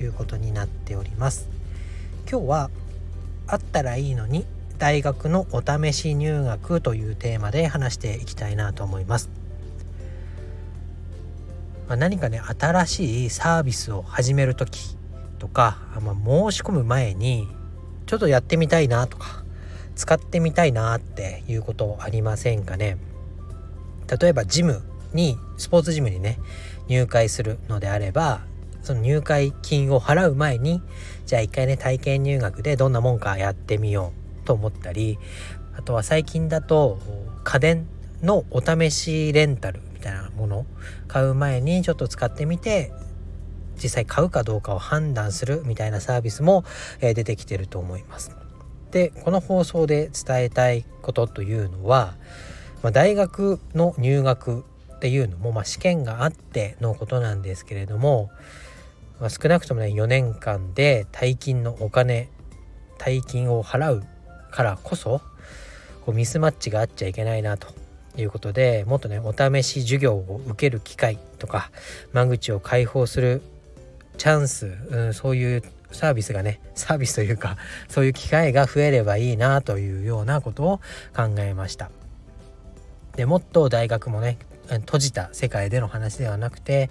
いうことになっております。今日はあったらいいのに大学のお試し入学というテーマで話していきたいなと思います。まあ、何かね新しいサービスを始める時とか、まあ、申し込む前にちょっとやってみたいなとか使ってみたいなっていうことありませんかね。例えばジムにスポーツジムにね入会するのであればその入会金を払う前にじゃあ一回ね体験入学でどんなもんかやってみようと思ったりあとは最近だと家電のお試しレンタルみたいなもの買う前にちょっと使ってみて実際買うかどうかを判断するみたいなサービスも、出てきてると思います。でこの放送で伝えたいことというのは、まあ、大学の入学っていうのも、まあ、試験があってのことなんですけれども、まあ、少なくともね4年間で大金のお金大金を払うからこそこうミスマッチがあっちゃいけないなということでもっとねお試し授業を受ける機会とか間口を開放するチャンス、うん、そういうサービスがね サービスというかそういう機会が増えればいいなというようなことを考えました。でもっと大学もね閉じた世界での話ではなくて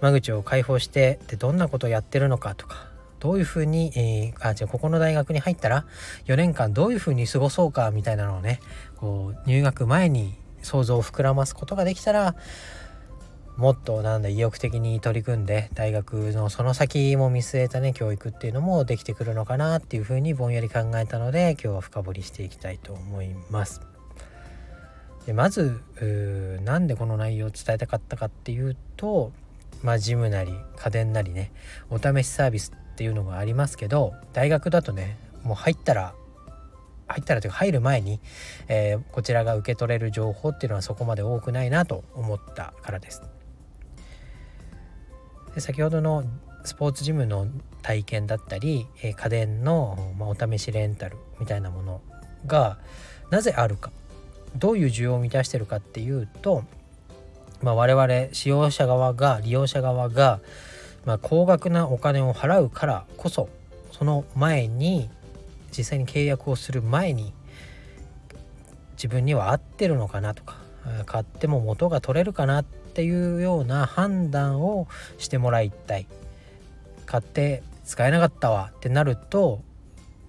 間口を開放してでどんなことをやってるのかとかどういうふうに、えー、あじゃあここの大学に入ったら4年間どういうふうに過ごそうかみたいなのをねこう入学前に想像を膨らますことができたらもっとなんだ意欲的に取り組んで大学のその先も見据えたね教育っていうのもできてくるのかなっていうふうにぼんやり考えたので今日は深掘りしていきたいと思います。でまずなんでこの内容を伝えたかったかっていうとまあジムなり家電なりねお試しサービスっていうのがありますけど大学だとねもう入ったら入ったらというか入る前に、えー、こちらが受け取れる情報っていうのはそこまで多くないなと思ったからです。で先ほどのスポーツジムの体験だったり、えー、家電の、まあ、お試しレンタルみたいなものがなぜあるかどういう需要を満たしてるかっていうと、まあ、我々使用者側が利用者側が、まあ、高額なお金を払うからこそその前に実際に契約をする前に自分には合ってるのかなとか買っても元が取れるかなっていうような判断をしてもらいたい。買って使えなかったわってなると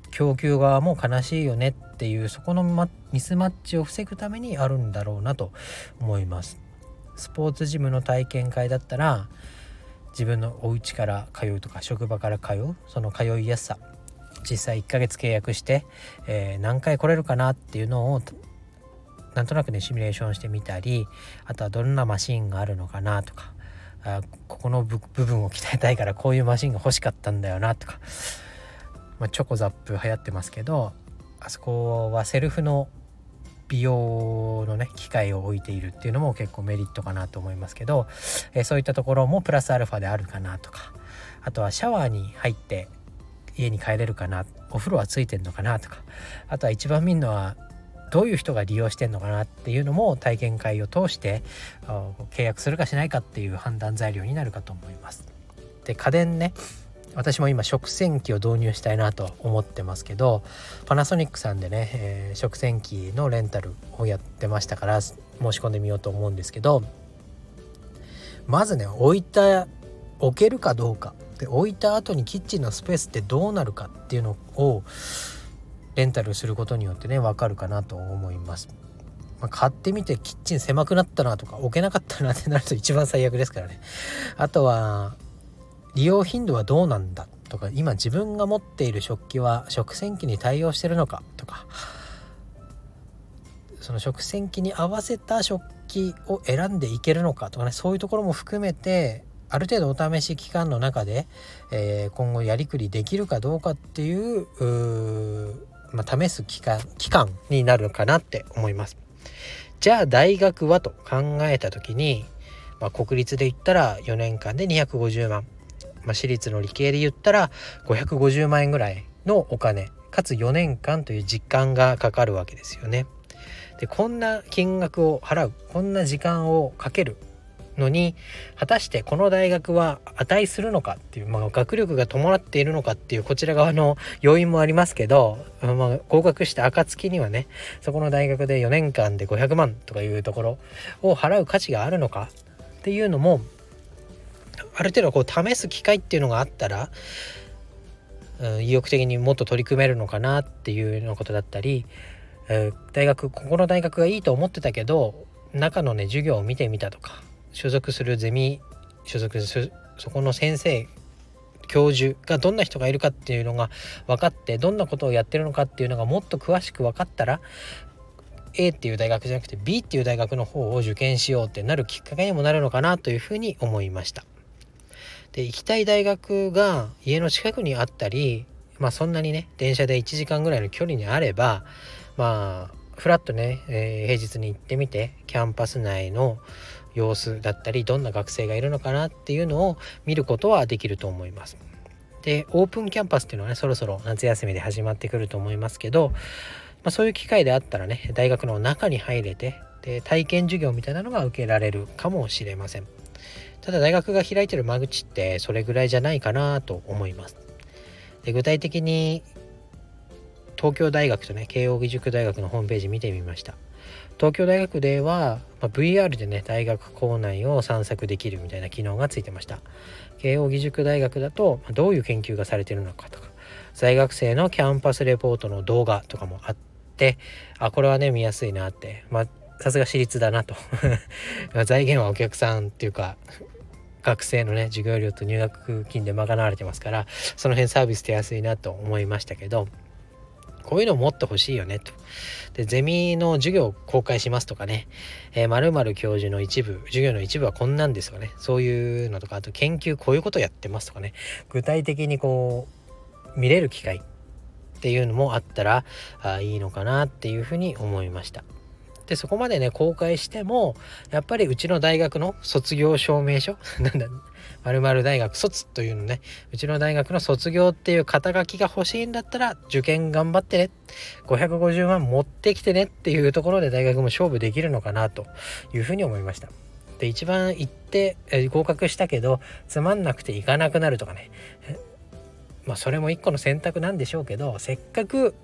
供給側も悲しいよねっていうそこのミスマッチを防ぐためにあるんだろうなと思います。スポーツジムの体験会だったら自分のお家から通うとか職場から通うその通いやすさ実際1ヶ月契約して、えー、何回来れるかなっていうのをなんとなくねシミュレーションしてみたりあとはどんなマシンがあるのかなとかあここの部分を鍛えたいからこういうマシンが欲しかったんだよなとか、まあ、チョコザップ流行ってますけどあそこはセルフの美容のね機械を置いているっていうのも結構メリットかなと思いますけど、えー、そういったところもプラスアルファであるかなとかあとはシャワーに入って家に帰れるかなお風呂はついてんのかなとかあとは一番見るのはどういう人が利用してんのかなっていうのも体験会を通して契約するかしないかっていう判断材料になるかと思います。で家電ね私も今食洗機を導入したいなと思ってますけどパナソニックさんでね、えー、食洗機のレンタルをやってましたから申し込んでみようと思うんですけどまずね置いた置けるかどうかで置いた後にキッチンのスペースってどうなるかっていうのをレンタルすることによってね分かるかなと思います。ま、買ってみてキッチン狭くなったなとか置けなかったなってなると一番最悪ですからね。あとは利用頻度はどうなんだとか今自分が持っている食器は食洗機に対応してるのかとか。その食洗機に合わせた食器を選んでいけるのかとかね。そういうところも含めてある程度お試し期間の中で、えー、今後やりくりできるかどうかっていうまあ、試す期間期間になるかなって思います。じゃあ大学はと考えた時に、まあ、国立で言ったら4年間で250万、まあ、私立の理系で言ったら550万円ぐらいのお金かつ4年間という実感がかかるわけですよね。でこんな金額を払うこんな時間をかけるのに果たしてこの大学は値するのかっていう、まあ、学力が伴っているのかっていうこちら側の要因もありますけど、まあ、合格した暁にはねそこの大学で4年間で500万とかいうところを払う価値があるのかっていうのもある程度こう試す機会っていうのがあったら、うん、意欲的にもっと取り組めるのかなっていうようなことだったり、えー、大学ここの大学がいいと思ってたけど中のね授業を見てみたとか所属するゼミ所属するそこの先生教授がどんな人がいるかっていうのが分かってどんなことをやってるのかっていうのがもっと詳しく分かったら A っていう大学じゃなくて B っていう大学の方を受験しようってなるきっかけにもなるのかなというふうに思いました。で行きたい大学が家の近くにあったりまあそんなにね電車で1時間ぐらいの距離にあればまあふらっとね、えー、平日に行ってみてキャンパス内の様子だったりどんな学生がいるのかなっていうのを見ることはできると思います。でオープンキャンパスっていうのはねそろそろ夏休みで始まってくると思いますけど、まあ、そういう機会であったらね大学の中に入れてで体験授業みたいなのが受けられるかもしれません。ただ大学が開いてる間口ってそれぐらいじゃないかなと思います。で具体的に東京大学とね慶應義塾大学のホームページ見てみました。東京大学では、まあ、VR でね大学構内を散策できるみたいな機能がついてました慶應義塾大学だと、まあ、どういう研究がされてるのかとか在学生のキャンパスレポートの動画とかもあってあこれはね見やすいなってまあさすが私立だなと 財源はお客さんっていうか学生のね授業料と入学金で賄われてますからその辺サービス手やすいなと思いましたけどこういうのもっと欲しいよねと。で、ゼミの授業を公開しますとかね、えー、〇〇教授の一部、授業の一部はこんなんですよね。そういうのとか、あと研究こういうことやってますとかね、具体的にこう、見れる機会っていうのもあったらあいいのかなっていうふうに思いました。でそこまでね公開してもやっぱりうちの大学の卒業証明書 なんだ〇〇大学卒というのねうちの大学の卒業っていう肩書きが欲しいんだったら受験頑張ってね550万持ってきてねっていうところで大学も勝負できるのかなというふうに思いました。で一番行ってえ合格したけどつまんなくて行かなくなるとかねまあそれも一個の選択なんでしょうけどせっかく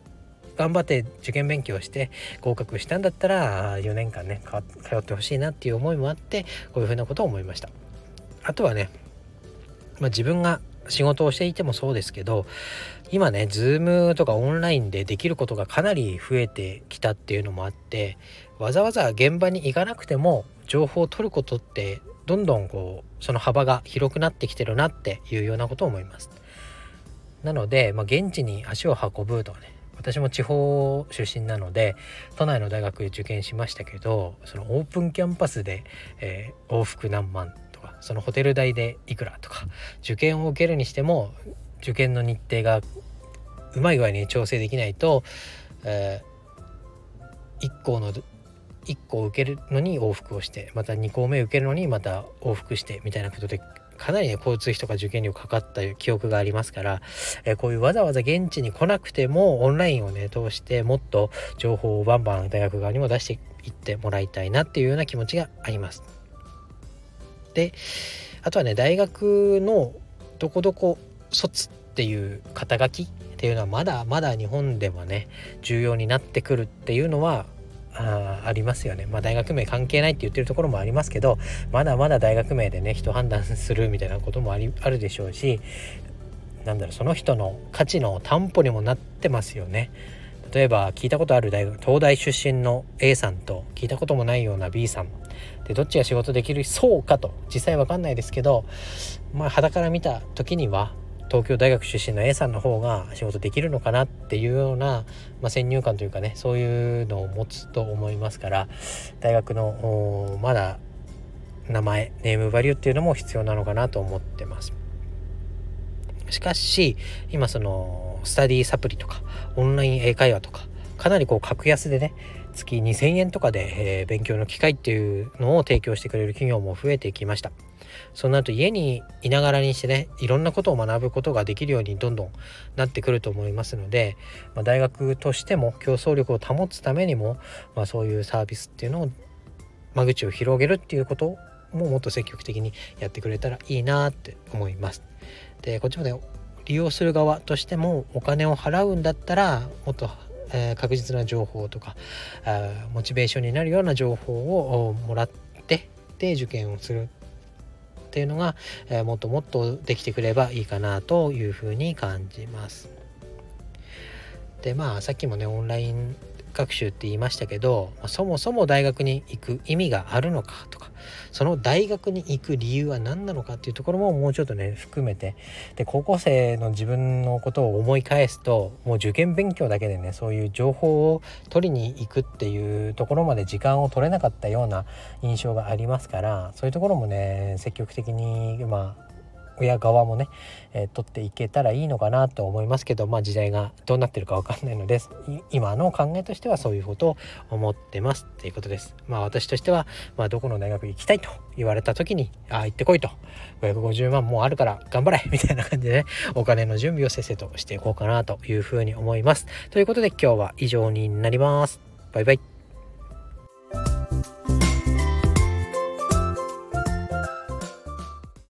頑張って受験勉強して合格したんだったら4年間ね通ってほしいなっていう思いもあってこういうふうなことを思いましたあとはね、まあ、自分が仕事をしていてもそうですけど今ね Zoom とかオンラインでできることがかなり増えてきたっていうのもあってわざわざ現場に行かなくても情報を取ることってどんどんこうその幅が広くなってきてるなっていうようなことを思います。なので、まあ、現地に足を運ぶとかね私も地方出身なので都内の大学受験しましたけどそのオープンキャンパスで、えー、往復何万とかそのホテル代でいくらとか受験を受けるにしても受験の日程がうまい具合に調整できないと、えー、1校の1校受けるのに往復をしてまた2校目受けるのにまた往復してみたいなことでかなりね交通費とか受験料かかった記憶がありますから、えー、こういうわざわざ現地に来なくてもオンラインをね通してもっと情報をバンバン大学側にも出していってもらいたいなっていうような気持ちがあります。であとはね大学のどこどこ卒っていう肩書きっていうのはまだまだ日本ではね重要になってくるっていうのはあありますよね。まあ大学名関係ないって言ってるところもありますけどまだまだ大学名でね人判断するみたいなこともありあるでしょうしなんだろうその人の価値の担保にもなってますよね。例えば聞いたことある大学東大出身の A さんと聞いたこともないような B さんでどっちが仕事できるそうかと実際わかんないですけどまあ肌から見た時には東京大学出身の A さんの方が仕事できるのかなっていうような、まあ、先入観というかねそういうのを持つと思いますから大学のまだ名前ネームバリューっていうのも必要なのかなと思ってます。しかし今そのスタディサプリとかオンライン英会話とかかなりこう格安でね月2000円とかで、えー、勉強の機会っていうのを提供してくれる企業も増えてきましたそうなると家にいながらにしてねいろんなことを学ぶことができるようにどんどんなってくると思いますので、まあ、大学としても競争力を保つためにも、まあ、そういうサービスっていうのを間口を広げるっていうことももっと積極的にやってくれたらいいなって思います。でこっちまで利用する側としてもお金を払うんだったらもっとえー、確実な情報とかあモチベーションになるような情報をもらってで受験をするっていうのが、えー、もっともっとできてくればいいかなというふうに感じます。でまあさっきもねオンライン学習って言いましたけどそもそも大学に行く意味があるのかとかその大学に行く理由は何なのかっていうところももうちょっとね含めてで高校生の自分のことを思い返すともう受験勉強だけでねそういう情報を取りに行くっていうところまで時間を取れなかったような印象がありますからそういうところもね積極的にまあ親側もね、えー、取っていけたらいいのかなと思いますけどまあ時代がどうなってるか分かんないので今の考えとしてはそういうことを思ってますっていうことです。まあ私としては、まあ、どこの大学行きたいと言われた時にああ行ってこいと。550万もうあるから頑張れみたいな感じでねお金の準備をせっせとしていこうかなというふうに思います。ということで今日は以上になります。バイバイ。